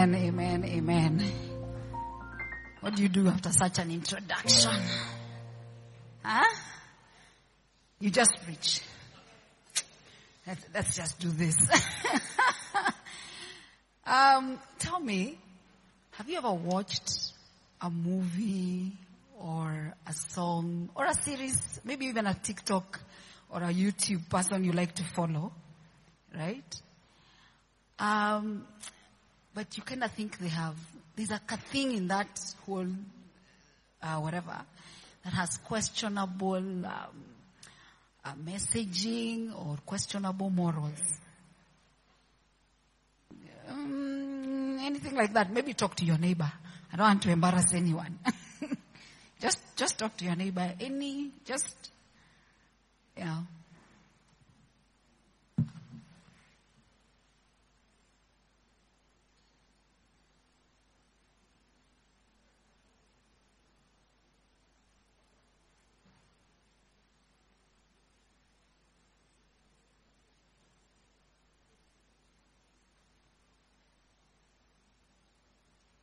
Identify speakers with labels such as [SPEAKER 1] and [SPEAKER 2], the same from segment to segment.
[SPEAKER 1] Amen, amen, amen. What do you do after such an introduction? Huh? You just preach. Let's, let's just do this. um, tell me, have you ever watched a movie or a song or a series, maybe even a TikTok or a YouTube person you like to follow, right? Um, but you kind of think they have, there's a thing in that whole, uh, whatever, that has questionable um, uh, messaging or questionable morals. Um, anything like that. Maybe talk to your neighbor. I don't want to embarrass anyone. just, just talk to your neighbor. Any, just, you know.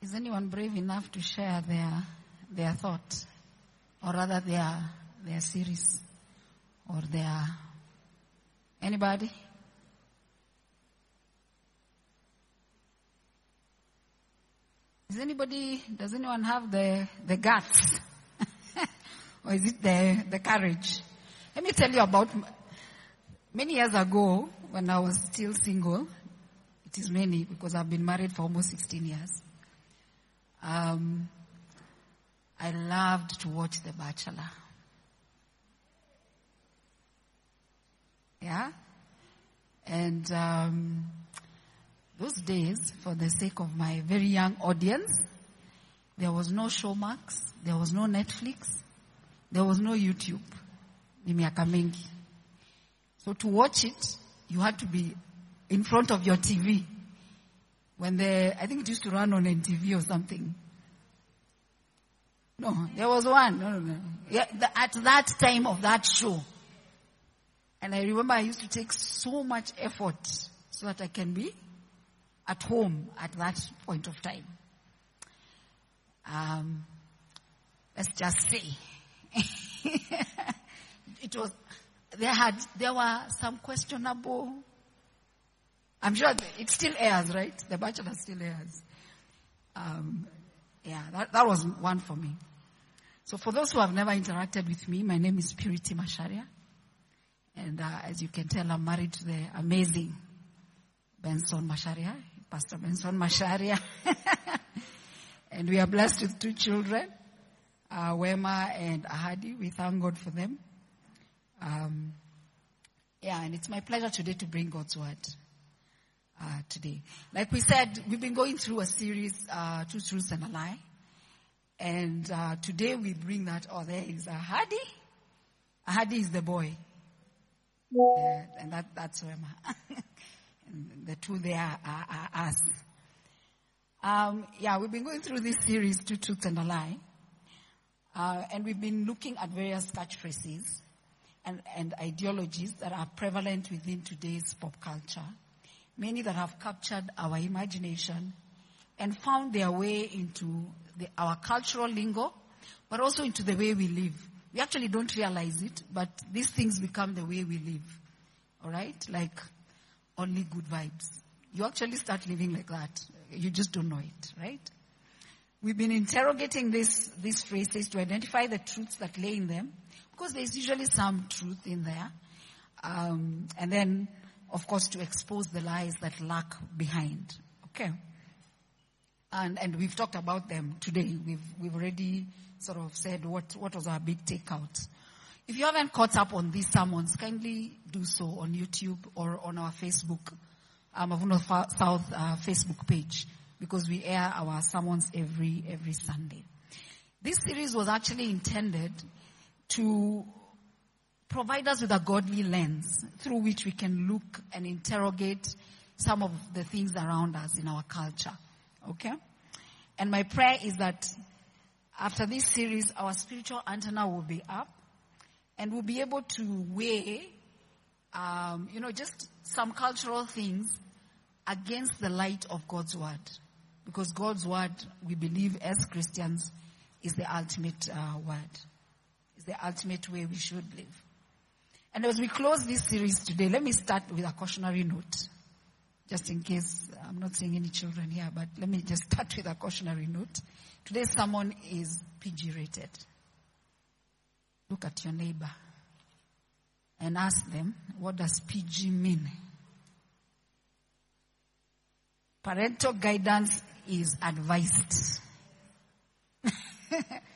[SPEAKER 1] Is anyone brave enough to share their their thought, or rather their their series, or their anybody? Is anybody? Does anyone have the the guts, or is it the the courage? Let me tell you about many years ago when I was still single. It is many because I've been married for almost 16 years. Um, I loved to watch The Bachelor. Yeah? And um, those days, for the sake of my very young audience, there was no Showmax, there was no Netflix, there was no YouTube. So to watch it, you had to be in front of your TV. When the, I think it used to run on NTV or something. No, there was one. No, no, no. Yeah, the, at that time of that show. And I remember I used to take so much effort so that I can be at home at that point of time. Um, let's just say it was there had there were some questionable I'm sure it still airs, right? The Bachelor still airs. Um, yeah, that, that was one for me. So for those who have never interacted with me, my name is Purity Macharia. And uh, as you can tell, I'm married to the amazing Benson Macharia, Pastor Benson Macharia. and we are blessed with two children, uh, Wema and Ahadi. We thank God for them. Um, yeah, and it's my pleasure today to bring God's word uh, today. Like we said, we've been going through a series, uh, Two Truths and a Lie. And uh, today we bring that, oh, there is Ahadi. Ahadi is the boy. Uh, and that, that's and the two there are, are us. Um, yeah, we've been going through this series, Two Truths and a Lie. Uh, and we've been looking at various catchphrases and, and ideologies that are prevalent within today's pop culture many that have captured our imagination and found their way into the, our cultural lingo, but also into the way we live. We actually don't realize it, but these things become the way we live. Alright? Like only good vibes. You actually start living like that. You just don't know it, right? We've been interrogating this, these phrases to identify the truths that lay in them, because there's usually some truth in there. Um, and then of course, to expose the lies that lurk behind. Okay. And, and we've talked about them today. We've, we've already sort of said what, what was our big takeout. If you haven't caught up on these sermons, kindly do so on YouTube or on our Facebook, um, Mavuno South uh, Facebook page, because we air our sermons every, every Sunday. This series was actually intended to provide us with a godly lens through which we can look and interrogate some of the things around us in our culture. Okay? And my prayer is that after this series, our spiritual antenna will be up and we'll be able to weigh, um, you know, just some cultural things against the light of God's word. Because God's word, we believe as Christians, is the ultimate uh, word. Is the ultimate way we should live. And as we close this series today, let me start with a cautionary note. Just in case uh, I'm not seeing any children here, but let me just start with a cautionary note. Today's sermon is PG rated. Look at your neighbor and ask them, what does PG mean? Parental guidance is advised.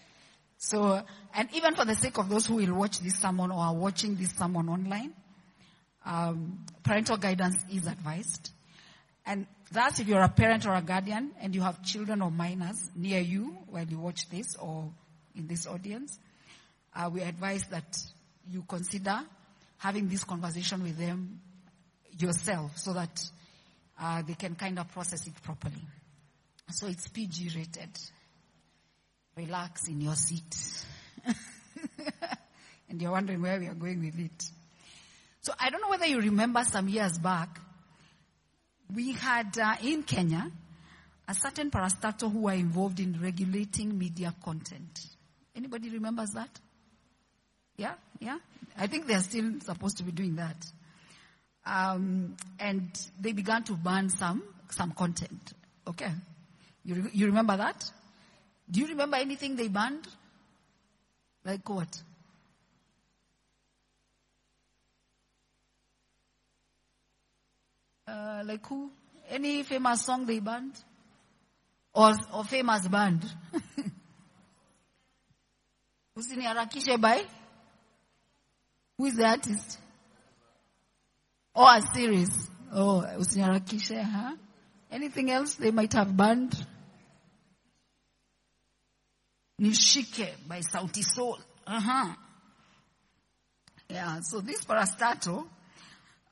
[SPEAKER 1] so, and even for the sake of those who will watch this sermon or are watching this sermon online, um, parental guidance is advised. And thus, if you're a parent or a guardian and you have children or minors near you while you watch this or in this audience, uh, we advise that you consider having this conversation with them yourself so that uh, they can kind of process it properly. So it's PG rated. Relax in your seat. and you're wondering where we are going with it. So I don't know whether you remember some years back, we had uh, in Kenya a certain parastatal who were involved in regulating media content. Anybody remembers that? Yeah, yeah. I think they're still supposed to be doing that. Um, and they began to ban some some content. Okay, you re- you remember that? Do you remember anything they banned? Like what? Uh, like who? Any famous song they banned? Or, or famous band? Usiniharakishe by? Who is the artist? Oh, a series. Oh, usiniharakishe, huh? Anything else they might have banned? Nishike by Sauti Sol. Uh-huh. Yeah, so this parastatal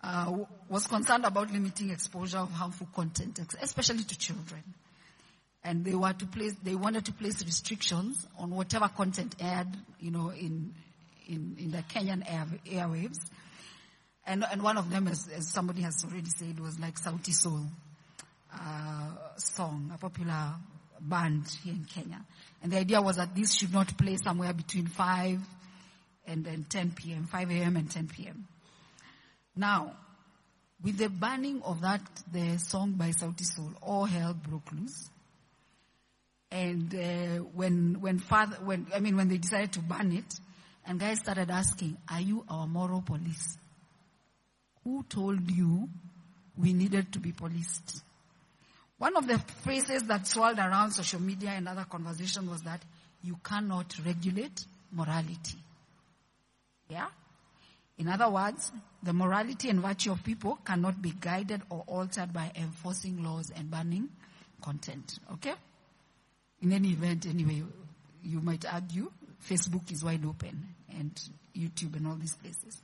[SPEAKER 1] uh, was concerned about limiting exposure of harmful content, especially to children. And they were to place, they wanted to place restrictions on whatever content aired, you know, in, in, in the Kenyan air, airwaves. And, and one of them, as, as somebody has already said, was like Sauti Sol, uh, song, a popular band here in Kenya. And the idea was that this should not play somewhere between 5 and, then 10 p.m., 5 a.m. and 10 p.m. Now, with the banning of that, the song by Sauti Sol, all hell broke loose. And uh, when when father when I mean when they decided to ban it, and guys started asking, "Are you our moral police? Who told you we needed to be policed?" One of the phrases that swirled around social media and other conversation was that you cannot regulate morality. Yeah? In other words, the morality and virtue of people cannot be guided or altered by enforcing laws and banning content. Okay? In any event, anyway, you might argue Facebook is wide open and YouTube and all these places.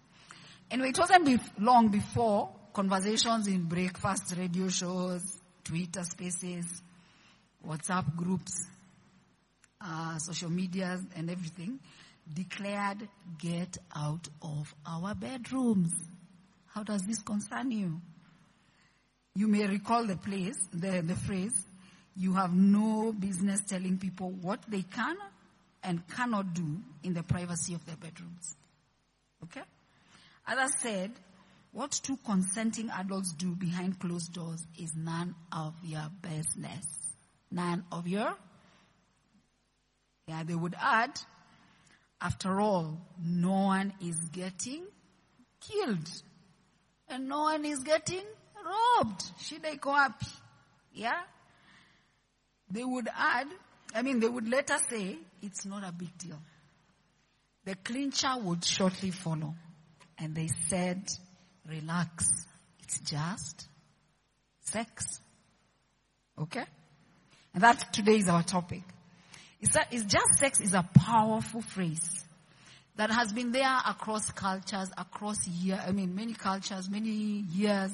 [SPEAKER 1] Anyway, it wasn't be long before conversations in breakfast radio shows, Twitter spaces, WhatsApp groups, uh, social media and everything declared, get out of our bedrooms. How does this concern you? You may recall the place, the, the phrase, you have no business telling people what they can and cannot do in the privacy of their bedrooms. Okay? Others said, what two consenting adults do behind closed doors is none of your business. None of your. Yeah, they would add, after all, no one is getting killed. And no one is getting robbed. Shida iko wapi? Yeah? They would add, I mean, they would later say, it's not a big deal. The clincher would shortly follow. And they said, relax. It's just sex. Okay? And that today is our topic. It's, that, it's just sex is a powerful phrase that has been there across cultures, across years. I mean, many cultures, many years.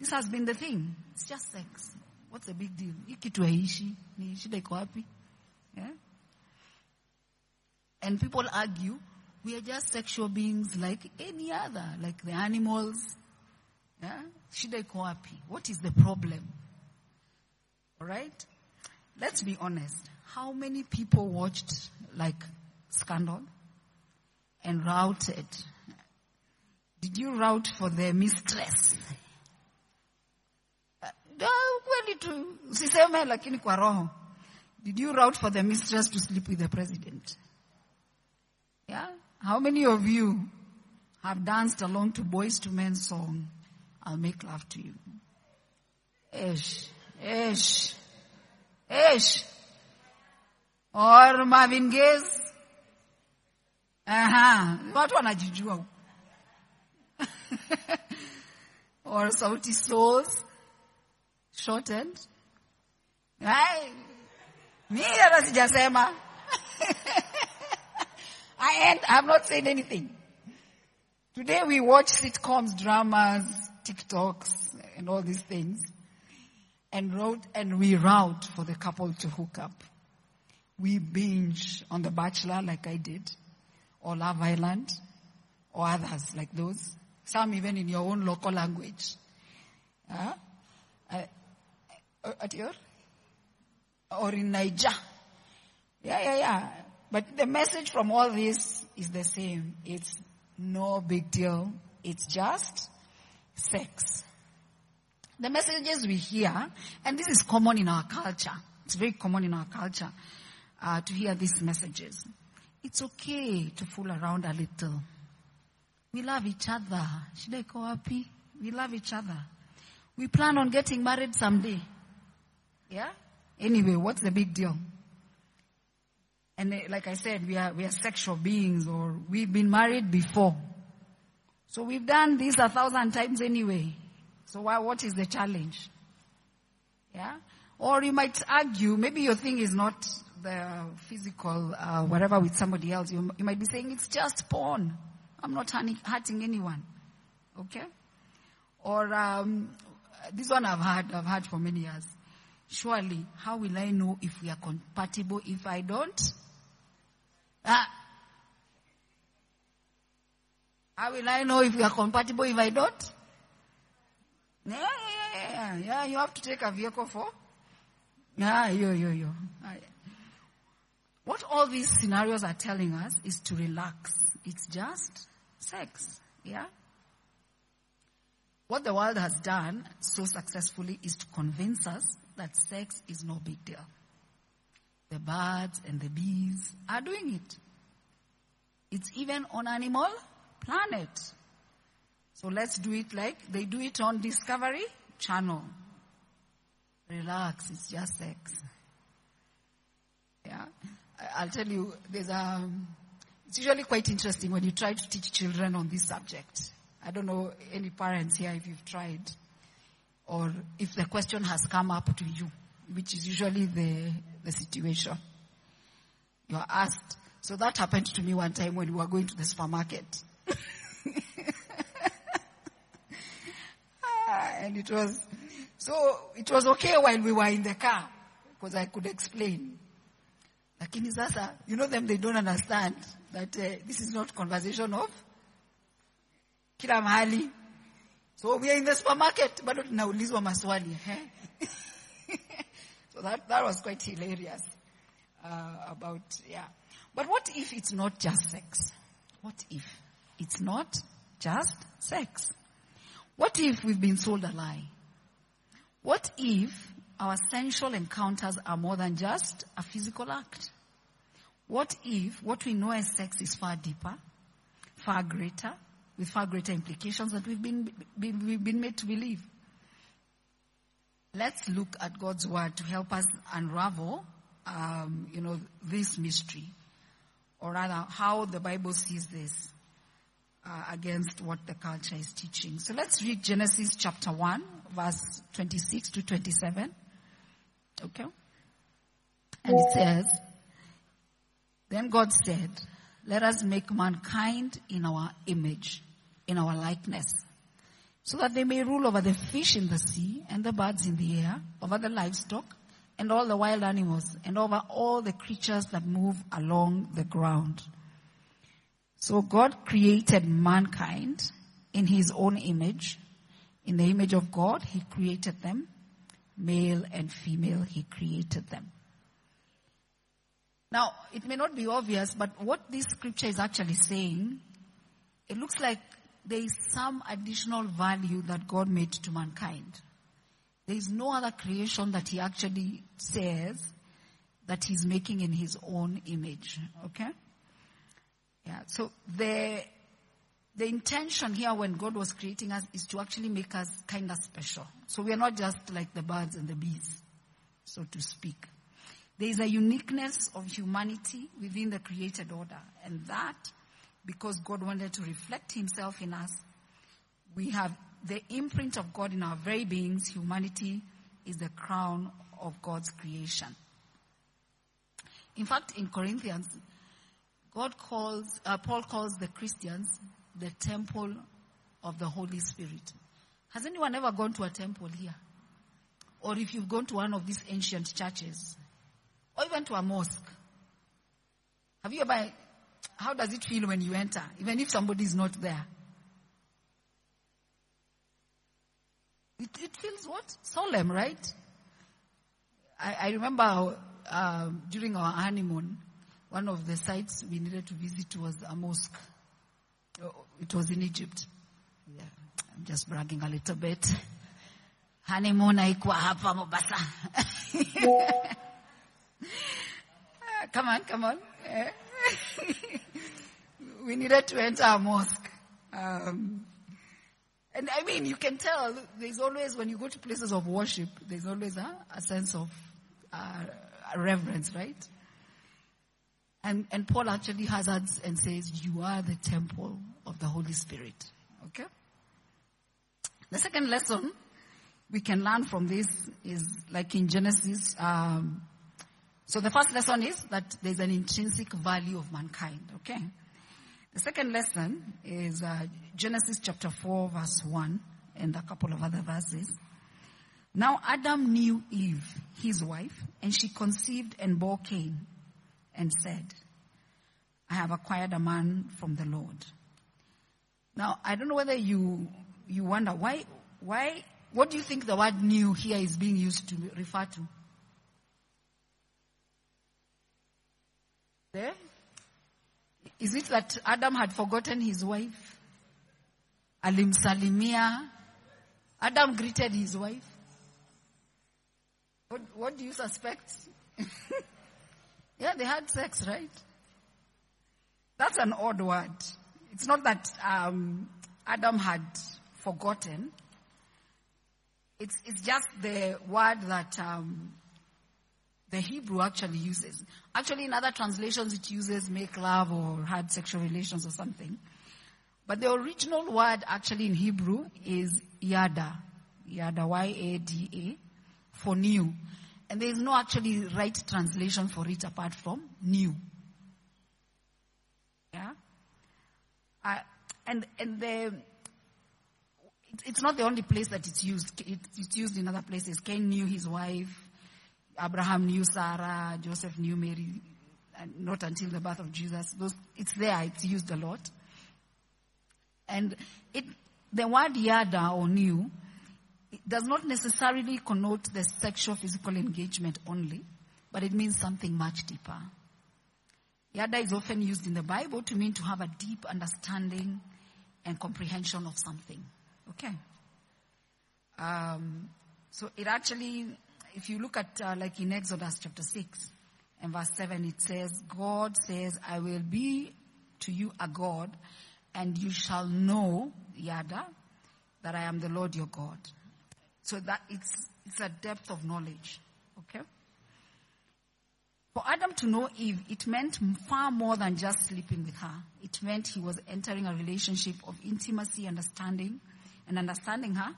[SPEAKER 1] This has been the thing. It's just sex. What's the big deal? Hii kitu haiishi. Ni shida? Yeah? And people argue, we are just sexual beings like any other, like the animals. Yeah? Shida iko wapi? What is the problem? Alright? let's be honest. How many people watched like Scandal and rooted? Did you root for the mistress? Uh, did you root for the mistress to sleep with the president yeah how many of you have danced along to Boyz II Men song i'll make love to you? Ish ish ish. Or marvin gaye aha watu wanajijua or Sauti Sol's shortened Ai, mi hata sijasema I ain't, I have not said anything. Today we watch sitcoms, dramas, TikToks, and all these things, and wrote and we root for the couple to hook up. We binge on The Bachelor like I did, or Love Island, or others like those. Some even in your own local language. Huh? Uh, at your? Or in Niger. Yeah, yeah, yeah. But the message from all this is the same. It's no big deal. It's just sex. The messages we hear, and this is common in our culture. It's very common in our culture uh, to hear these messages. It's okay to fool around a little. We love each other. Shida iko wapi? We love each other. We plan on getting married someday. Yeah? Anyway, what's the big deal? And uh, like I said, we are, we are sexual beings or we've been married before. So we've done this a thousand times anyway. So why, what is the challenge? Yeah? Or you might argue, maybe your thing is not the physical, uh, whatever with somebody else. You, you might be saying it's just porn. I'm not hurting anyone. Okay? Or, um, this one I've had, I've had for many years. Surely, how will I know if we are compatible if I don't? Ah. How will I know if we are compatible if I don't? Yeah, yeah, yeah, yeah. You have to take a vehicle for. Yeah, yo, yo, yo. What all these scenarios are telling us is to relax. It's just sex. Yeah? What the world has done so successfully is to convince us that sex is no big deal. The birds and the bees are doing it. It's even on animal planet. So let's do it like they do it on Discovery Channel. Relax, it's just sex. Yeah. I'll tell you, there's a, it's usually quite interesting when you try to teach children on this subject. I don't know any parents here if you've tried or if the question has come up to you, which is usually the, the situation. You are asked. So that happened to me one time when we were going to the supermarket. and it was, so it was okay while we were in the car because I could explain. Lakini sasa, you know them, they don't understand that uh, this is not conversation of kila mahali. So we are in the supermarket, bado tunaulizwa maswali. Eh? so that, that was quite hilarious uh, about, yeah. But what if it's not just sex? What if it's not just sex? What if we've been sold a lie? What if our sensual encounters are more than just a physical act? What if what we know as sex is far deeper, far greater, with far greater implications that we've been, been, we've been made to believe? Let's look at God's word to help us unravel, um, you know, this mystery, or rather, how the Bible sees this uh, against what the culture is teaching. So let's read Genesis chapter 1, verse 26 to 27. Okay? And it says, Then God said, Let us make mankind in our image, in our likeness, so that they may rule over the fish in the sea and the birds in the air, over the livestock and all the wild animals, and over all the creatures that move along the ground. So God created mankind in his own image. In the image of God, he created them. Male and female, he created them. Now, it may not be obvious, but what this scripture is actually saying, it looks like there is some additional value that God made to mankind. There is no other creation that he actually says that he's making in his own image. Okay? Yeah. So the, the intention here when God was creating us is to actually make us kind of special. So we are not just like the birds and the bees, so to speak. There is a uniqueness of humanity within the created order. And that, because God wanted to reflect himself in us, we have the imprint of God in our very beings. Humanity is the crown of God's creation. In fact, in Corinthians, God calls, uh, Paul calls the Christians the temple of the Holy Spirit. Has anyone ever gone to a temple here? Or if you've gone to one of these ancient churches, or even to a mosque, have you ever, how does it feel when you enter, even if somebody is not there? It, it feels what? Solemn, right? I, I remember um, during our honeymoon, one of the sites we needed to visit was a mosque. Oh, it was in Egypt. Yeah, I'm just bragging a little bit. Honeymoon haikuwa hapa Mombasa. come on, come on. we needed to enter a mosque. Um, and I mean, you can tell there's always, when you go to places of worship, there's always a, a sense of uh, reverence, right? And, and Paul actually hazards and says, you are the temple of the Holy Spirit. Okay? The second lesson we can learn from this is like in Genesis. Um, so the first lesson is that there's an intrinsic value of mankind. Okay? The second lesson is uh, Genesis chapter 4 verse 1 and a couple of other verses. Now Adam knew Eve, his wife, and she conceived and bore Cain and said, I have acquired a man from the Lord. Now, I don't know whether you, you wonder why, why, what do you think the word knew here is being used to refer to? There? Is it that Adam had forgotten his wife? Alimsalimia. Adam greeted his wife. What, what do you suspect? yeah, they had sex, right? That's an odd word. It's not that um, Adam had forgotten. It's, it's just the word that um, the Hebrew actually uses. Actually, in other translations, it uses make love or had sexual relations or something. But the original word actually in Hebrew is yada. Yada, Y-A-D-A, for knew. And there is no actually right translation for it apart from knew. Yeah? Uh, and, and the, it's not the only place that it's used. It's used in other places. Cain knew his wife. Abraham knew Sarah, Joseph knew Mary, and not until the birth of Jesus. Those, it's there, it's used a lot. And it, the word yada or knew does not necessarily connote the sexual physical engagement only, but it means something much deeper. Yada is often used in the Bible to mean to have a deep understanding and comprehension of something. Okay. Um, so it actually if you look at uh, like in Exodus chapter 6 and verse 7, it says, God says, I will be to you a God and you shall know, yada, that I am the Lord your God. So that it's, it's a depth of knowledge. Okay? For Adam to know Eve, it meant far more than just sleeping with her. It meant he was entering a relationship of intimacy, understanding, and understanding her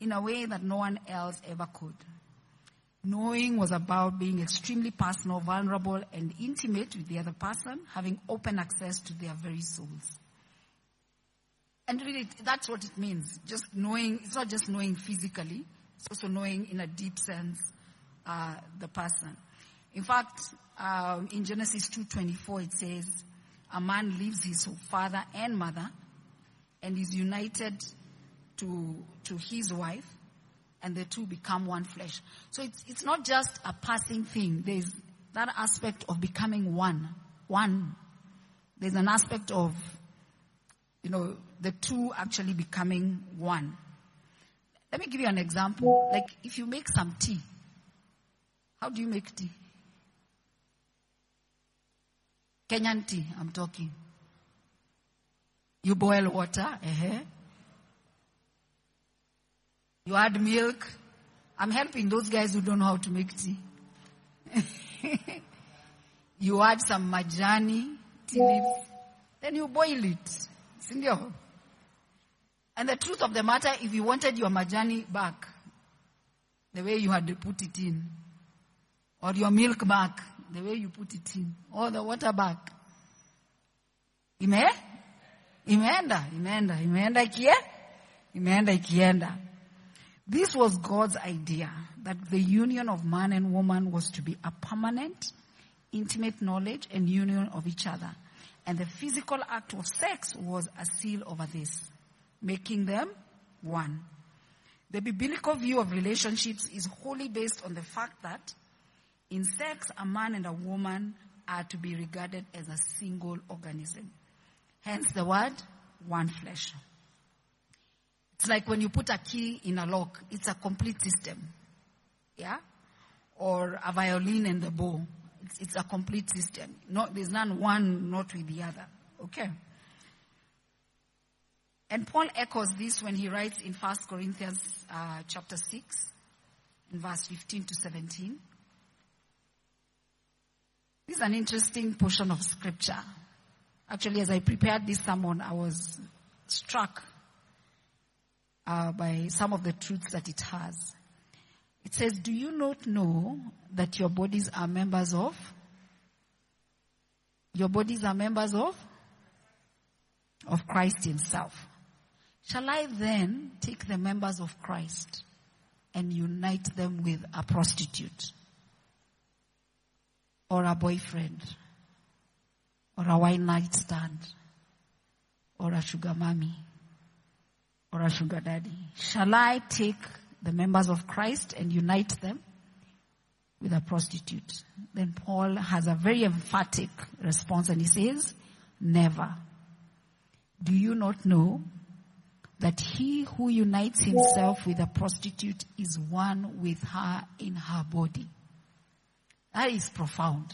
[SPEAKER 1] in a way that no one else ever could. Knowing was about being extremely personal, vulnerable, and intimate with the other person, having open access to their very souls. And really, that's what it means. Just knowing, it's not just knowing physically, it's also knowing in a deep sense uh, the person. In fact, um, in Genesis 2.24 it says, a man leaves his father and mother and is united to, to his wife and the two become one flesh. So it's, it's not just a passing thing. There's, that aspect of becoming one. One. There's an aspect of, you know, the two actually becoming one. Let me give you an example. Like if you make some tea, how do you make tea? Kenyan tea, I'm talking. You boil water, uh-huh. You add milk. I'm helping those guys who don't know how to make tea. you add some majani, tea leaves, then you boil it. And the truth of the matter, if you wanted your majani back, the way you had put it in, or your milk back, the way you put it in, or the water back, ime imeenda imeenda imeenda ikie imeenda ikienda. This was God's idea that the union of man and woman was to be a permanent, intimate knowledge and union of each other. And the physical act of sex was a seal over this, making them one. The biblical view of relationships is wholly based on the fact that in sex, a man and a woman are to be regarded as a single organism. Hence the word one flesh. It's like when you put a key in a lock, it's a complete system. Yeah? Or a violin and the bow. It's, it's a complete system. No, there's none one not with the other. Okay? And Paul echoes this when he writes in 1 Corinthians uh, chapter 6, in verse 15 to 17. This is an interesting portion of scripture. Actually, as I prepared this sermon, I was struck uh, by some of the truths that it has. It says, Do you not know that your bodies are members of? Your bodies are members of? Of Christ Himself. Shall I then take the members of Christ and unite them with a prostitute? Or a boyfriend? Or a wine night stand? Or a sugar mommy? Or a sugar daddy? Shall I take the members of Christ and unite them with a prostitute. Then Paul has a very emphatic response and he says, never. Do you not know that he who unites himself with a prostitute is one with her in her body? That is profound.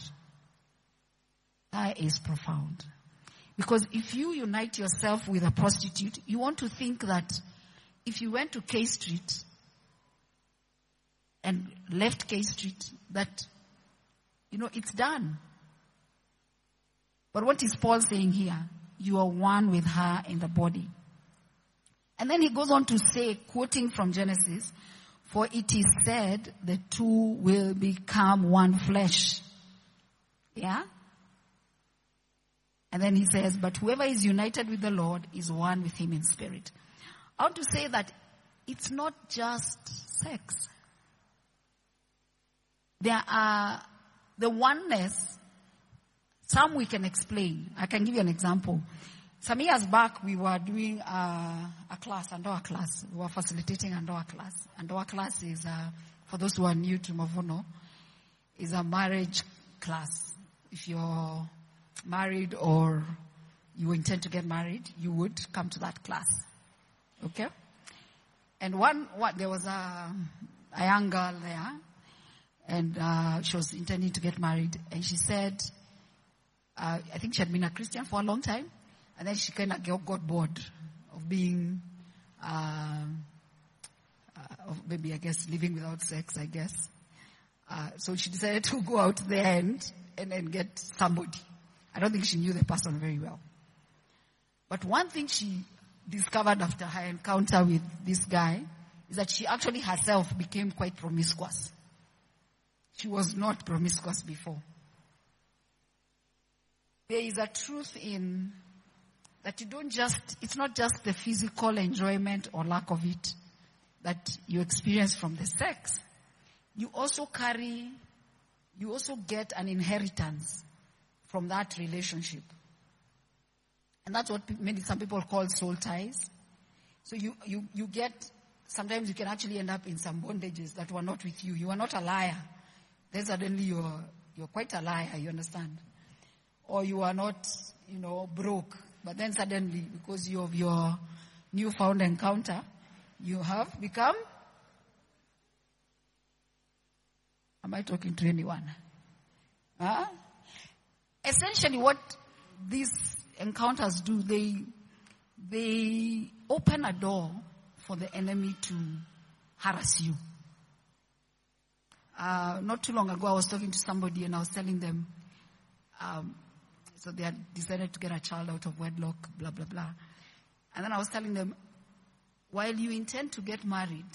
[SPEAKER 1] That is profound. Because if you unite yourself with a prostitute, you want to think that if you went to K Street and left K Street, that, you know, it's done. But what is Paul saying here? You are one with her in the body. And then he goes on to say, quoting from Genesis, for it is said the two will become one flesh. Yeah? And then he says, but whoever is united with the Lord is one with him in spirit. I want to say that it's not just sex. There are the oneness, some we can explain. I can give you an example. Some years back, we were doing a, a class, Andoa class. We were facilitating Andoa class. Andoa class is, uh, for those who are new to Mavuno, is a marriage class. If you're married or you intend to get married, you would come to that class. Okay? And one, what, there was a, a young girl there, and uh, she was intending to get married, and she said, uh, I think she had been a Christian for a long time, and then she kind of got bored of being, uh, of maybe I guess living without sex, I guess. Uh, so she decided to go out there and, and, and get somebody. I don't think she knew the person very well. But one thing she discovered after her encounter with this guy is that she actually herself became quite promiscuous. She was not promiscuous before. There is a truth in that you don't just, it's not just the physical enjoyment or lack of it that you experience from the sex. You also carry, you also get an inheritance from that relationship. And that's what many, some people call soul ties. So you, you, you get, sometimes you can actually end up in some bondages that were not with you. You are not a liar. Then suddenly you're you're quite a liar, you understand? Or you are not, you know, broke. But then suddenly, because have your newfound encounter, you have become. Am I talking to anyone? Huh? Essentially, what these encounters do, they they open a door for the enemy to harass you. Uh, not too long ago, I was talking to somebody and I was telling them, um, so they had decided to get a child out of wedlock, blah, blah, blah. And then I was telling them, while you intend to get married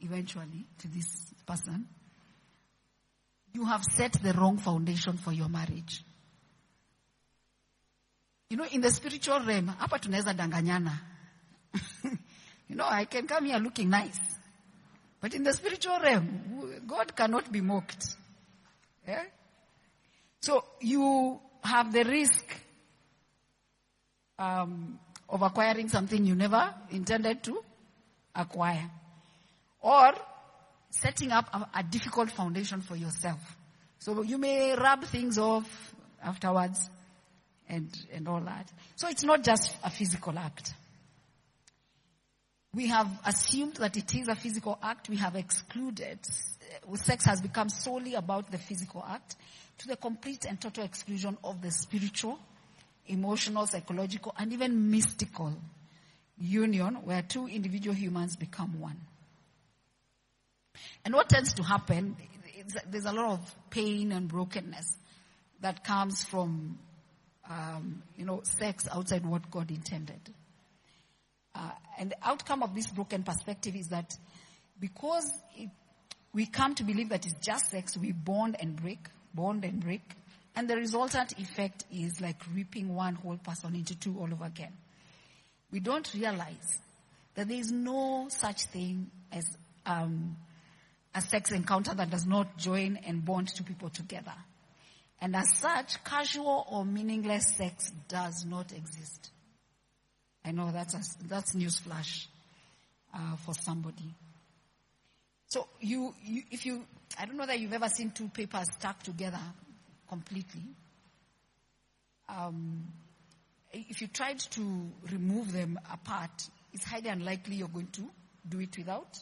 [SPEAKER 1] eventually to this person, you have set the wrong foundation for your marriage. You know, in the spiritual realm, hapa tunaweza danganyana. you know, I can come here looking nice. But in the spiritual realm, God cannot be mocked. Yeah? So you have the risk um, of acquiring something you never intended to acquire. Or setting up a, a difficult foundation for yourself. So you may rub things off afterwards and, and all that. So it's not just a physical act. We have assumed that it is a physical act. We have excluded, uh, sex has become solely about the physical act to the complete and total exclusion of the spiritual, emotional, psychological, and even mystical union where two individual humans become one. And what tends to happen, there's a lot of pain and brokenness that comes from um, you know, sex outside what God intended. Uh, and the outcome of this broken perspective is that because it, we come to believe that it's just sex, we bond and break, bond and break, and the resultant effect is like ripping one whole person into two all over again. We don't realize that there is no such thing as um, a sex encounter that does not join and bond two people together. And as such, casual or meaningless sex does not exist. I know that's a, that's newsflash uh, for somebody. So you, you, if you, I don't know that you've ever seen two papers stuck together completely. Um, if you tried to remove them apart, it's highly unlikely you're going to do it without,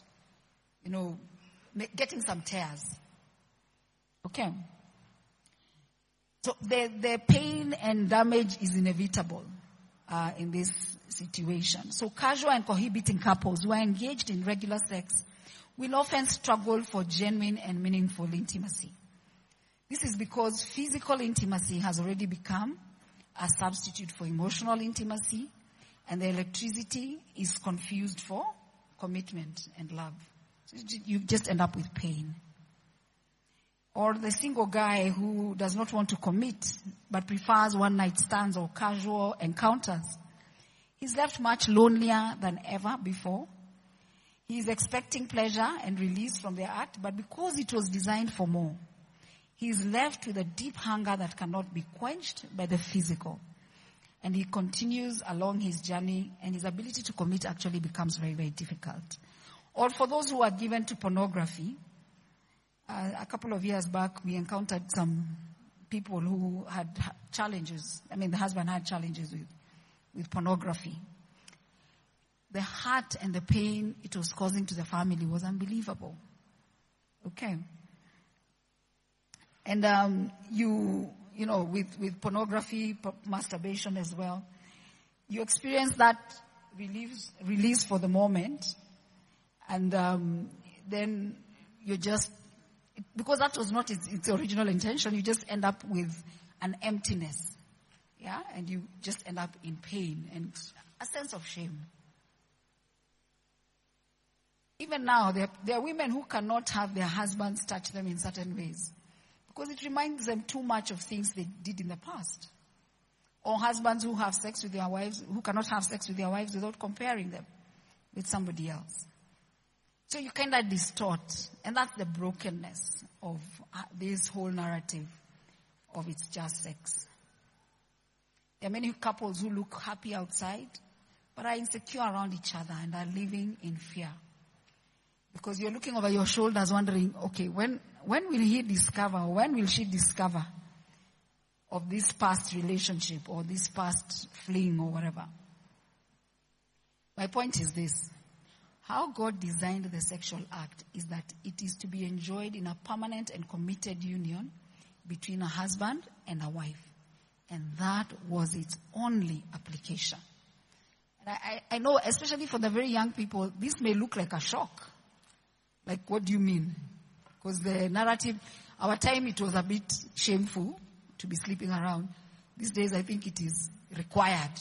[SPEAKER 1] you know, getting some tears. Okay. So the, the pain and damage is inevitable uh, in this situation. So casual and cohabiting couples who are engaged in regular sex will often struggle for genuine and meaningful intimacy. This is because physical intimacy has already become a substitute for emotional intimacy and the electricity is confused for commitment and love. So you just end up with pain or the single guy who does not want to commit but prefers one night stands or casual encounters. He's left much lonelier than ever before. He is expecting pleasure and release from the act, but because it was designed for more, he is left with a deep hunger that cannot be quenched by the physical. And he continues along his journey and his ability to commit actually becomes very, very difficult. Or for those who are given to pornography, a couple of years back, we encountered some people who had challenges. I mean, the husband had challenges with, with pornography. The hurt and the pain it was causing to the family was unbelievable. Okay. And um, you, you know, with, with pornography, masturbation as well, you experience that release, release for the moment, and um, then you're just because that was not its, its original intention, you just end up with an emptiness. Yeah? And you just end up in pain and a sense of shame. Even now, there, there are women who cannot have their husbands touch them in certain ways because it reminds them too much of things they did in the past. Or husbands who have sex with their wives, who cannot have sex with their wives without comparing them with somebody else. So you kind of distort, and that's the brokenness of uh, this whole narrative of it's just sex. There are many couples who look happy outside, but are insecure around each other and are living in fear. Because you're looking over your shoulders wondering, okay, when, when will he discover, when will she discover of this past relationship or this past fling or whatever? My point is this. How God designed the sexual act is that it is to be enjoyed in a permanent and committed union between a husband and a wife. And that was its only application. And I, I know, especially for the very young people, this may look like a shock. Like, what do you mean? Because the narrative, our time it was a bit shameful to be sleeping around. These days I think it is required.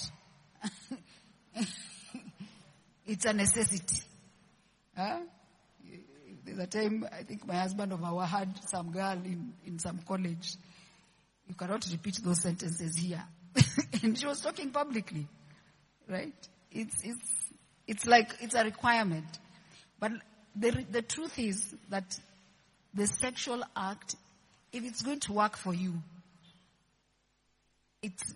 [SPEAKER 1] it's a necessity. Huh? There's a time I think my husband of our had some girl in, in some college. You cannot repeat those sentences here. and she was talking publicly. Right? It's, it's, it's like, it's a requirement. But the, the truth is that the sexual act, if it's going to work for you, it's,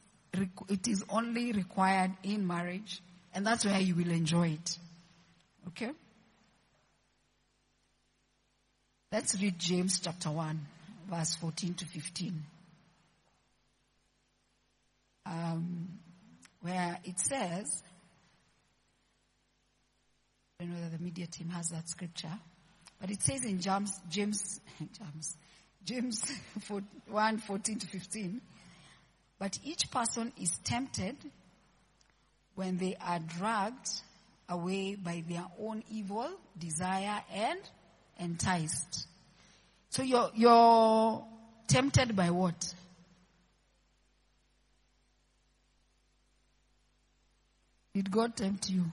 [SPEAKER 1] it is only required in marriage, and that's where you will enjoy it. Okay? Let's read James chapter 1, verse 14 to 15. Um, where it says, I don't know whether the media team has that scripture, but it says in James, James, James, James 1, 14 to 15, but each person is tempted when they are dragged away by their own evil desire and enticed. So you're, you're tempted by what? Did God tempt you?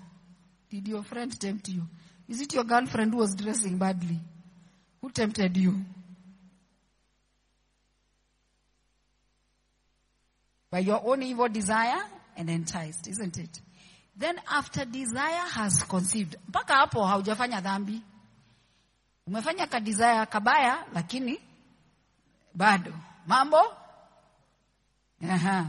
[SPEAKER 1] Did your friend tempt you? Is it your girlfriend who was dressing badly? Who tempted you? By your own evil desire and enticed, isn't it? Then after desire has conceived, mpaka hapo haujafanya dhambi. Umefanya ka desire kabaya, lakini bado mambo. Aha.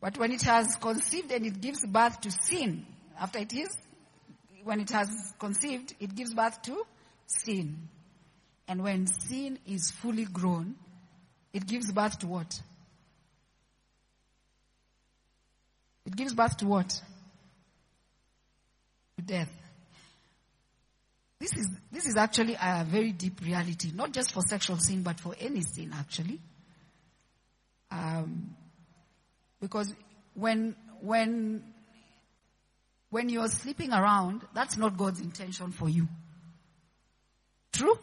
[SPEAKER 1] But when it has conceived and it gives birth to sin, after it is, when it has conceived, it gives birth to sin. And when sin is fully grown, it gives birth to what? It gives birth to what? To death. This is, this is actually a very deep reality, not just for sexual sin, but for any sin actually. Um, because when, when, when you're sleeping around, that's not God's intention for you. True?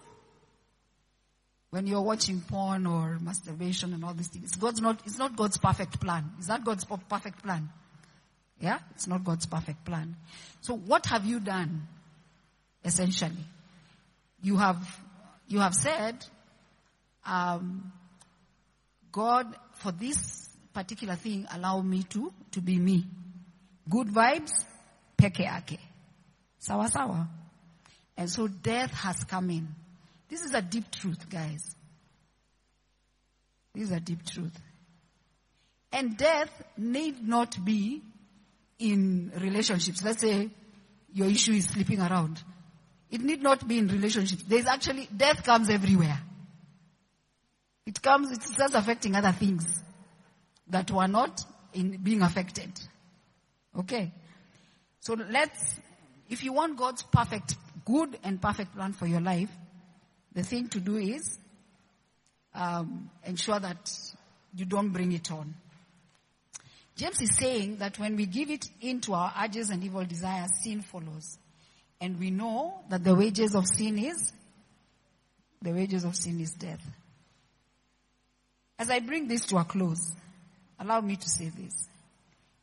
[SPEAKER 1] When you're watching porn or masturbation and all these things, God's not, it's not God's perfect plan. Is that God's perfect plan? Yeah? It's not God's perfect plan. So what have you done? Essentially. You have, you have said, um, God, for this particular thing, allow me to, to be me. Good vibes, peke yake. Sawa sawa. And so death has come in. This is a deep truth, guys. This is a deep truth. And death need not be in relationships. Let's say your issue is sleeping around. It need not be in relationships. There's actually, death comes everywhere. It comes, it starts affecting other things that were not in being affected. Okay? So let's, if you want God's perfect, good and perfect plan for your life, the thing to do is um, ensure that you don't bring it on. James is saying that when we give it into our urges and evil desires, sin follows. And we know that the wages of sin is, the wages of sin is death. As I bring this to a close, allow me to say this.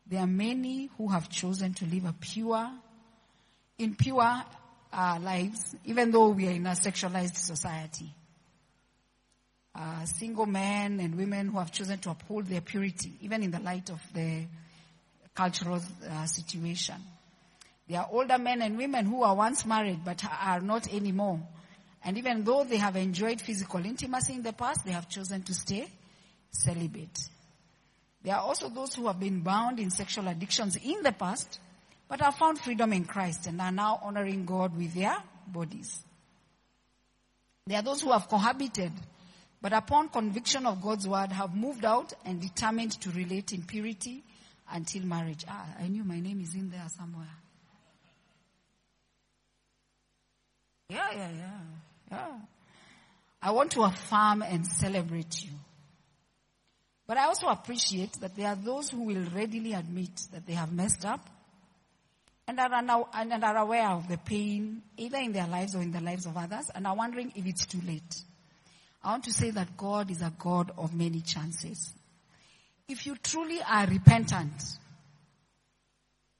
[SPEAKER 1] There are many who have chosen to live a pure, in pure uh, lives, even though we are in a sexualized society. Uh, single men and women who have chosen to uphold their purity, even in the light of the cultural uh, situation. There are older men and women who were once married but are not anymore. And even though they have enjoyed physical intimacy in the past, they have chosen to stay celibate. There are also those who have been bound in sexual addictions in the past, but have found freedom in Christ and are now honoring God with their bodies. There are those who have cohabited, but upon conviction of God's word have moved out and determined to relate in purity until marriage. Ah, I knew my name is in there somewhere. Yeah, yeah, yeah, yeah. I want to affirm and celebrate you. But I also appreciate that there are those who will readily admit that they have messed up and are, now, and are aware of the pain either in their lives or in the lives of others and are wondering if it's too late. I want to say that God is a God of many chances. If you truly are repentant,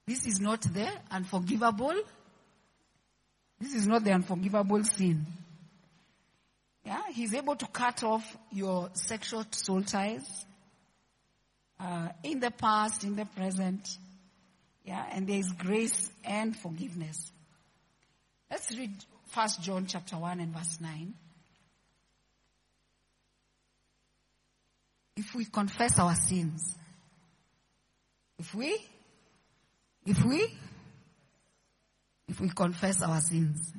[SPEAKER 1] this is not the unforgivable. This is not the unforgivable sin. Yeah, he's able to cut off your sexual soul ties uh, in the past, in the present. Yeah, and there is grace and forgiveness. Let's read First John chapter one and verse nine. If we confess our sins, if we, if we, if we confess our sins,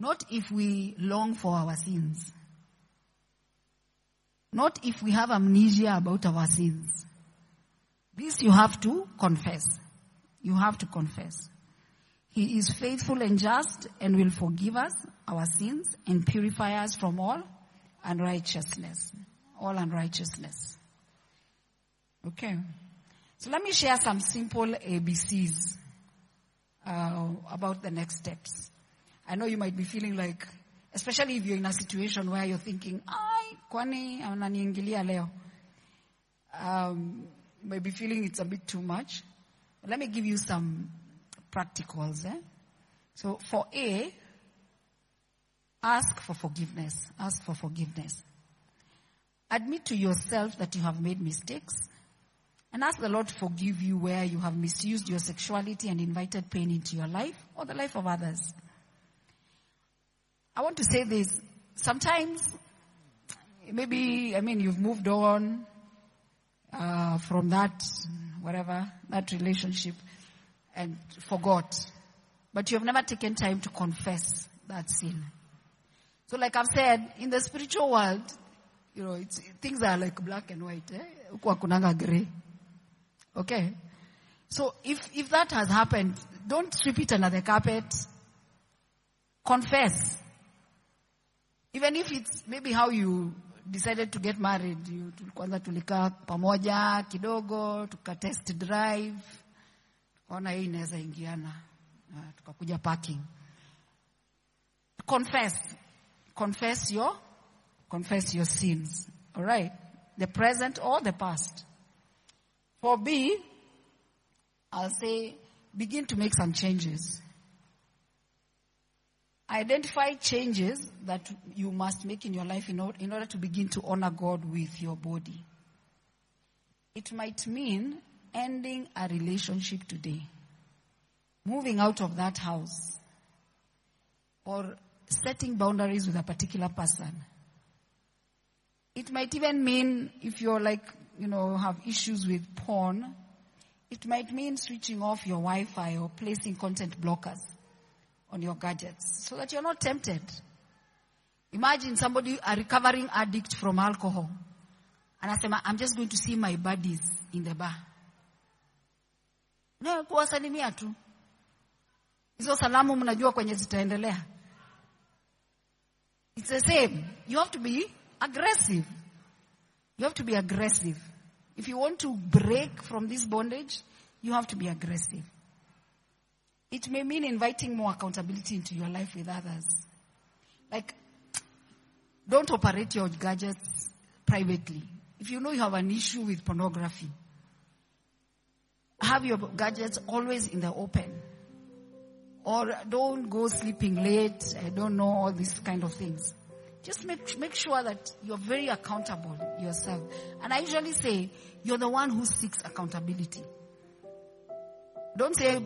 [SPEAKER 1] not if we long for our sins, not if we have amnesia about our sins. This you have to confess. You have to confess. He is faithful and just and will forgive us our sins and purify us from all unrighteousness. All unrighteousness. Okay. So let me share some simple ABCs uh, about the next steps. I know you might be feeling like, especially if you're in a situation where you're thinking, ai, kwani ananiingilia leo. Um, might be feeling it's a bit too much. Let me give you some practicals. Eh? So for A, ask for forgiveness. Ask for forgiveness. Admit to yourself that you have made mistakes and ask the Lord to forgive you where you have misused your sexuality and invited pain into your life or the life of others. I want to say this. Sometimes, maybe, I mean, you've moved on uh, from that, whatever, that relationship and forgot. But you have never taken time to confess that sin. So like I've said, in the spiritual world, you know, things are like black and white. Eh? Gray. Okay? So if, if that has happened, don't sweep it under the carpet. Confess. Even if it's maybe how you decided to get married. You, kwanza tulikaa pamoja kidogo, tuka test drive. Tukaona hii inaweza ingiana. Tukakuja parking. Confess. Confess your, confess your sins. Alright? The present or the past. For B, I'll say begin to make some changes. Identify changes that you must make in your life in order, in order to begin to honor God with your body. It might mean ending a relationship today, moving out of that house, or setting boundaries with a particular person. It might even mean if you're like, you know, have issues with porn, it might mean switching off your Wi-Fi or placing content blockers on your gadgets so that you're not tempted. Imagine somebody, a recovering addict from alcohol. Anasema, I'm just going to see my buddies in the bar. Na kuwasalimia tu. Hizo salamu mnajua kwenye zitaendelea. It's the same. You have to be aggressive. You have to be aggressive. If you want to break from this bondage, you have to be aggressive. It may mean inviting more accountability into your life with others. Like, don't operate your gadgets privately. If you know you have an issue with pornography, have your gadgets always in the open. Or don't go sleeping late. I don't know all these kind of things. Just make, make sure that you're very accountable yourself. And I usually say, you're the one who seeks accountability. Don't say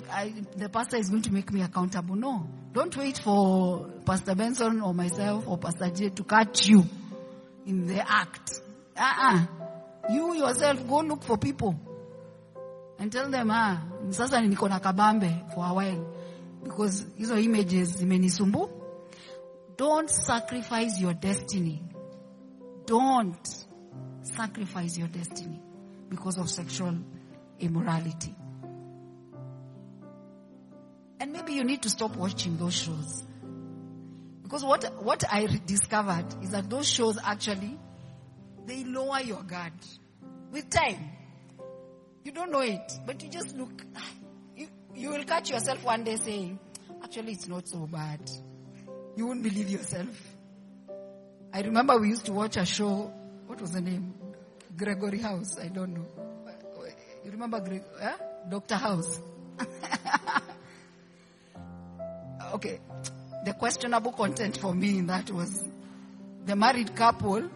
[SPEAKER 1] the pastor is going to make me accountable. No. Don't wait for Pastor Benson or myself or Pastor J to catch you in the act. Uh-uh. You yourself go look for people and tell them, ah, sasa niko kabambe for a while because hizo images many zimenisumbu. Don't sacrifice your destiny. Don't sacrifice your destiny because of sexual immorality. And maybe you need to stop watching those shows. Because what, what I discovered is that those shows actually, they lower your guard with time. You don't know it, but you just look, you, you will catch yourself one day saying, actually it's not so bad. You won't believe yourself. I remember we used to watch a show, what was the name? Gregory House, I don't know. You remember Greg, eh? Dr. House? okay. The questionable content for me in that was the married couple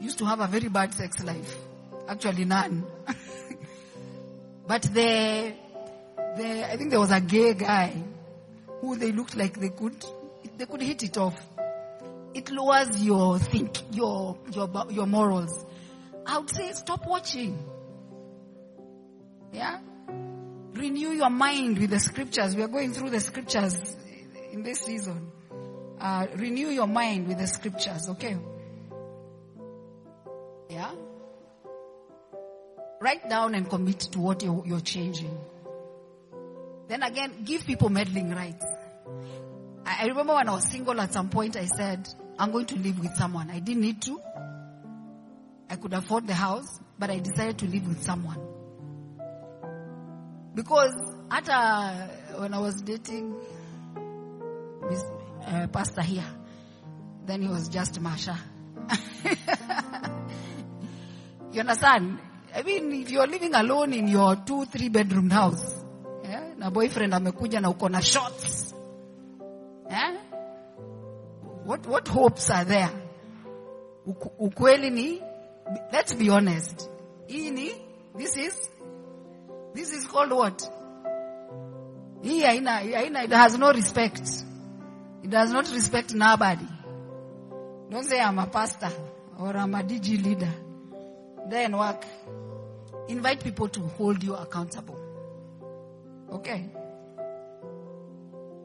[SPEAKER 1] used to have a very bad sex life. Actually none. but the, the, I think there was a gay guy who they looked like they could, they could hit it off. It lowers your think, your, your, your morals. I would say stop watching. Yeah? Renew your mind with the scriptures. We are going through the scriptures in this season. Uh, renew your mind with the scriptures, okay? Yeah? Write down and commit to what you're, you're changing. Then again, give people meddling rights. I, I remember when I was single at some point, I said, I'm going to live with someone. I didn't need to. I could afford the house, but I decided to live with someone. Because after when I was dating Miss, uh, Pastor here, then he was just Masha. you understand? I mean, if you're living alone in your two, three bedroom house, yeah, na boyfriend amekuja na uko na shots, What, what hopes are there? Ukweli ni, let's be honest. Hii ni, this is, this is called what? Hii haina, haina, it has no respect. It does not respect nobody. Don't say I'm a pastor or I'm a DG leader. Then work. Invite people to hold you accountable. Okay?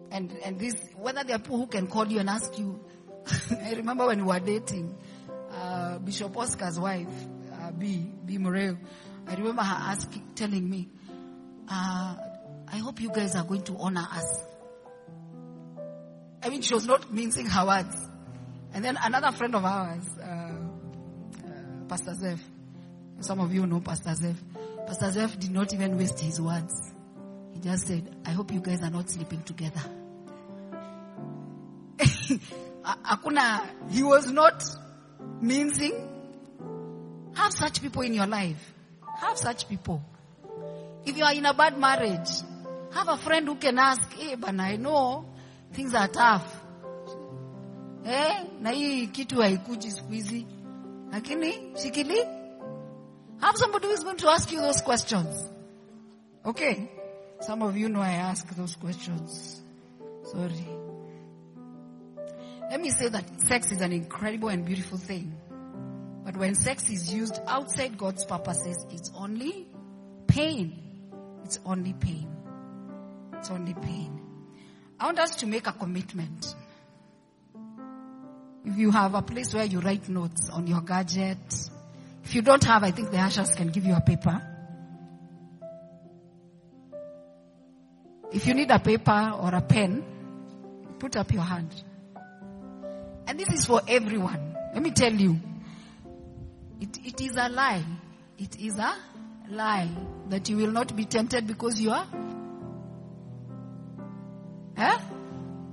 [SPEAKER 1] And, and this, whether there are people who can call you and ask you, I remember when we were dating, uh, Bishop Oscar's wife, uh, B, B Moreo, I remember her asking, telling me, uh, I hope you guys are going to honor us. I mean, she was not mincing her words. And then another friend of ours, uh, uh, Pastor Zeph, some of you know Pastor Zeph. Pastor Zeph did not even waste his words. He just said, I hope you guys are not sleeping together. Akuna, he was not mincing. Have such people in your life. Have such people. If you are in a bad marriage, have a friend who can ask, hey, but I know things are tough. Eh, na hii kitu haikuji siku. Lakini, shikili. Have somebody who is going to ask you those questions. Okay. Some of you know I ask those questions. Sorry. Let me say that sex is an incredible and beautiful thing. But when sex is used outside God's purposes, it's only pain. It's only pain. It's only pain. I want us to make a commitment. If you have a place where you write notes on your gadget, if you don't have, I think the ushers can give you a paper. If you need a paper or a pen, put up your hand. And this is for everyone. Let me tell you. It, it is a lie. It is a lie that you will not be tempted because you are. Eh?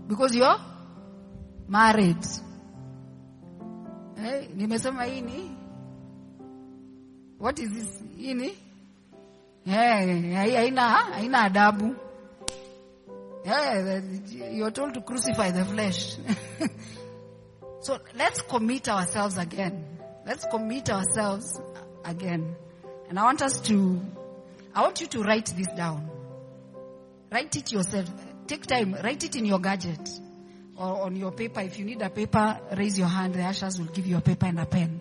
[SPEAKER 1] Because you are married. Eh? Nimesema hii ni What is this? Hii ni? Eh, hai- haina adabu. Yeah, you're told to crucify the flesh. so let's commit ourselves again. Let's commit ourselves again. And I want us to, I want you to write this down. Write it yourself. Take time. Write it in your gadget or on your paper. If you need a paper, raise your hand. The ushers will give you a paper and a pen.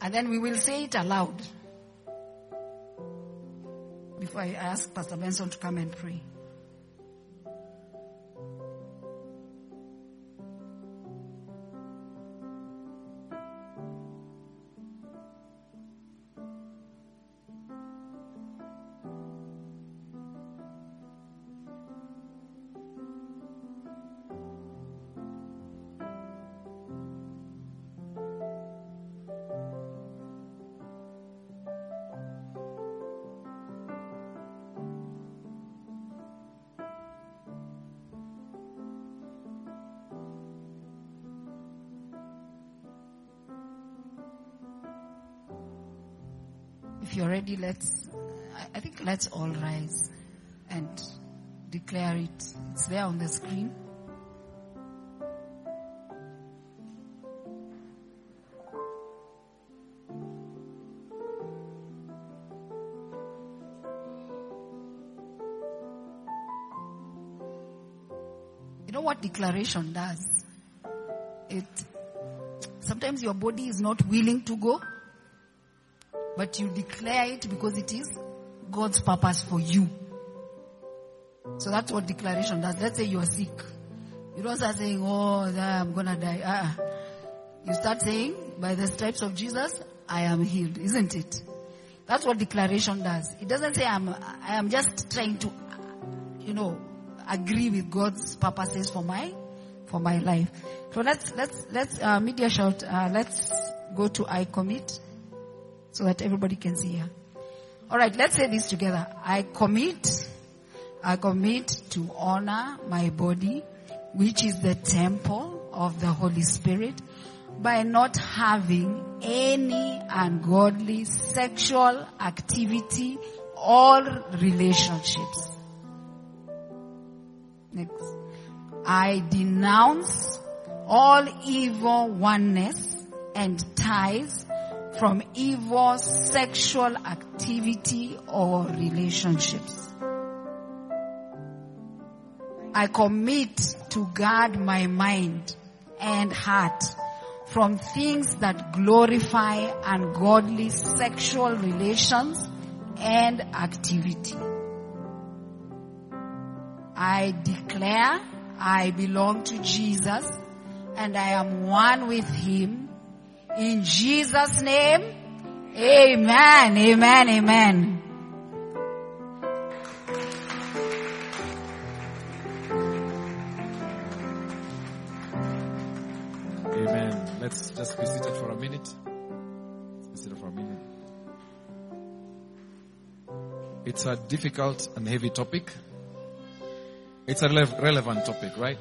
[SPEAKER 1] And then we will say it aloud before I ask Pastor Benson to come and pray. Let's, I think let's all rise and declare it. It's there on the screen. You know what declaration does? It, sometimes your body is not willing to go, but you declare it because it is God's purpose for you. So that's what declaration does. Let's say you are sick. You don't start saying, oh, I'm gonna die. Uh-uh. You start saying, by the stripes of Jesus, I am healed, isn't it? That's what declaration does. It doesn't say I'm, I am just trying to, you know, agree with God's purposes for my, for my life. So let's, let's, let's, uh, media shout, uh, let's go to I commit so that everybody can see here. Alright, let's say this together. I commit, I commit to honor my body, which is the temple of the Holy Spirit, by not having any ungodly sexual activity or relationships. Next. I denounce all evil oneness and ties from evil sexual activity or relationships. I commit to guard my mind and heart from things that glorify ungodly sexual relations and activity. I declare I belong to Jesus and I am one with Him. In Jesus' name, Amen, Amen, Amen.
[SPEAKER 2] Amen. Let's just be seated for a minute. Let's be seated for a minute. It's a difficult and heavy topic. It's a relevant topic, right?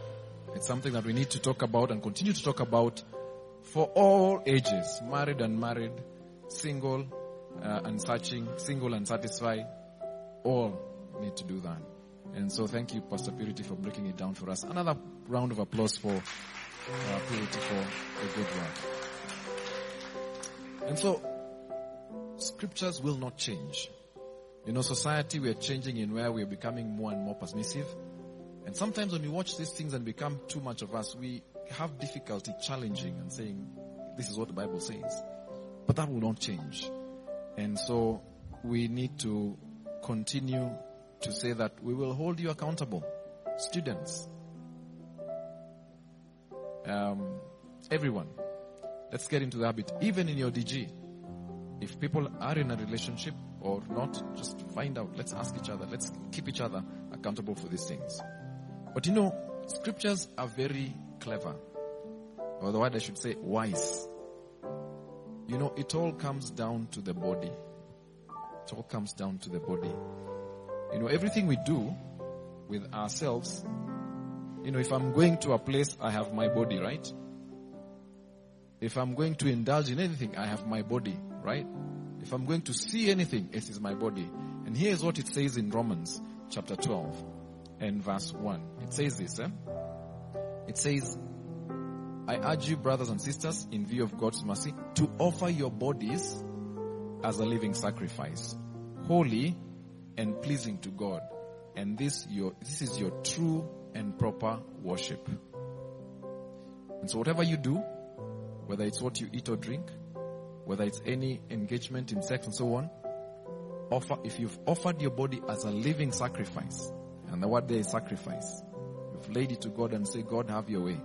[SPEAKER 2] It's something that we need to talk about and continue to talk about for all ages, married and married, single uh, and searching, single and satisfied. All need to do that. And so thank you, Pastor Purity, for breaking it down for us. Another round of applause for uh, Purity for the good work. And so, scriptures will not change. You know, society, we are changing in where we are becoming more and more permissive. And sometimes when we watch these things and become too much of us, we have difficulty challenging and saying, this is what the Bible says. But that will not change. And so we need to continue to say that we will hold you accountable. Students, um, everyone, let's get into the habit. Even in your DG, if people are in a relationship or not, just find out. Let's ask each other. Let's keep each other accountable for these things. But you know, scriptures are very clever. Or the word I should say, wise. You know, it all comes down to the body. It all comes down to the body. You know, everything we do with ourselves, you know, if I'm going to a place, I have my body, right? If I'm going to indulge in anything, I have my body, right? If I'm going to see anything, it is my body. And here's what it says in Romans chapter 12 and verse 1. It says this, eh? It says, I urge you, brothers and sisters, in view of God's mercy, to offer your bodies as a living sacrifice, holy and pleasing to God. And this your, this is your true and proper worship. And so whatever you do, whether it's what you eat or drink, whether it's any engagement in sex and so on, offer, if you've offered your body as a living sacrifice, and the word there is sacrifice, you've laid it to God and say, God, have your way,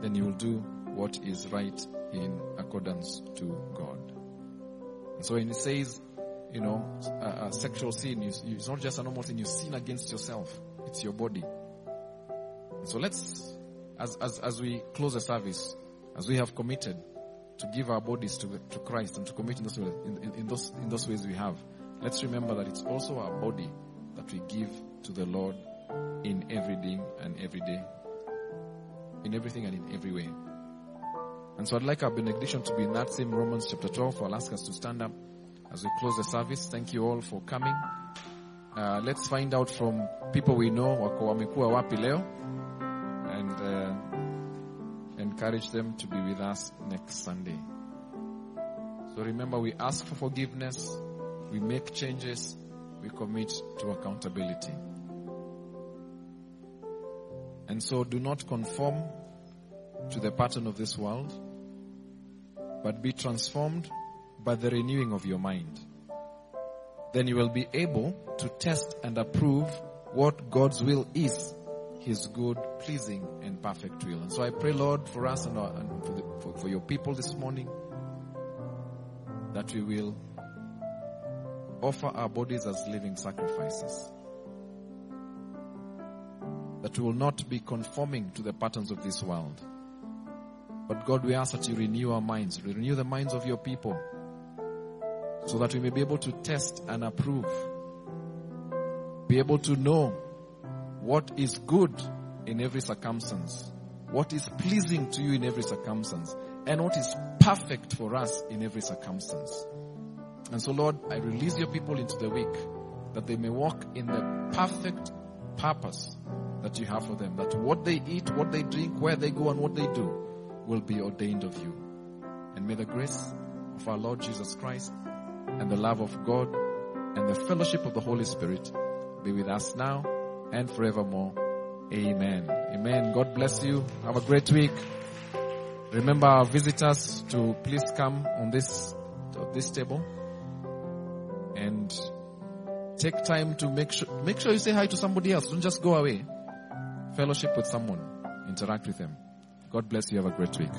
[SPEAKER 2] then you will do what is right in accordance to God. And so when it says, you know, sexual sin, you, you, it's not just a normal sin, you sin against yourself. It's your body. So let's, as, as, as we close the service, as we have committed to give our bodies to, to Christ and to commit in those, ways, in, in, in, those, in those ways we have, let's remember that it's also our body that we give to the Lord in everything and every day. In everything and in every way. And so I'd like our benediction to be in that same Romans chapter 12. I'll ask us to stand up as we close the service. Thank you all for coming. Uh, let's find out from people we know wako wamekuwa wapi leo and uh, encourage them to be with us next Sunday. So remember, we ask for forgiveness, we make changes, we commit to accountability. And so do not conform to the pattern of this world, but be transformed by the renewing of your mind. Then you will be able to test and approve what God's will is, His good, pleasing, and perfect will. And so I pray, Lord, for us and, our, and for, the, for, for your people this morning, that we will offer our bodies as living sacrifices. That we will not be conforming to the patterns of this world. But God, we ask that you renew our minds, renew the minds of your people, so that we may be able to test and approve, be able to know what is good in every circumstance, what is pleasing to you in every circumstance, and what is perfect for us in every circumstance. And so, Lord, I release your people into the week that they may walk in the perfect purpose that you have for them. That what they eat, what they drink, where they go, and what they do will be ordained of you. And may the grace of our Lord Jesus Christ and the love of God and the fellowship of the Holy Spirit be with us now and forevermore. Amen. Amen. God bless you. Have a great week. Remember our visitors to please come on this, this table and take time to make sure, make sure you say hi to somebody else. Don't just go away. Fellowship with someone. Interact with them. God bless you. Have a great week.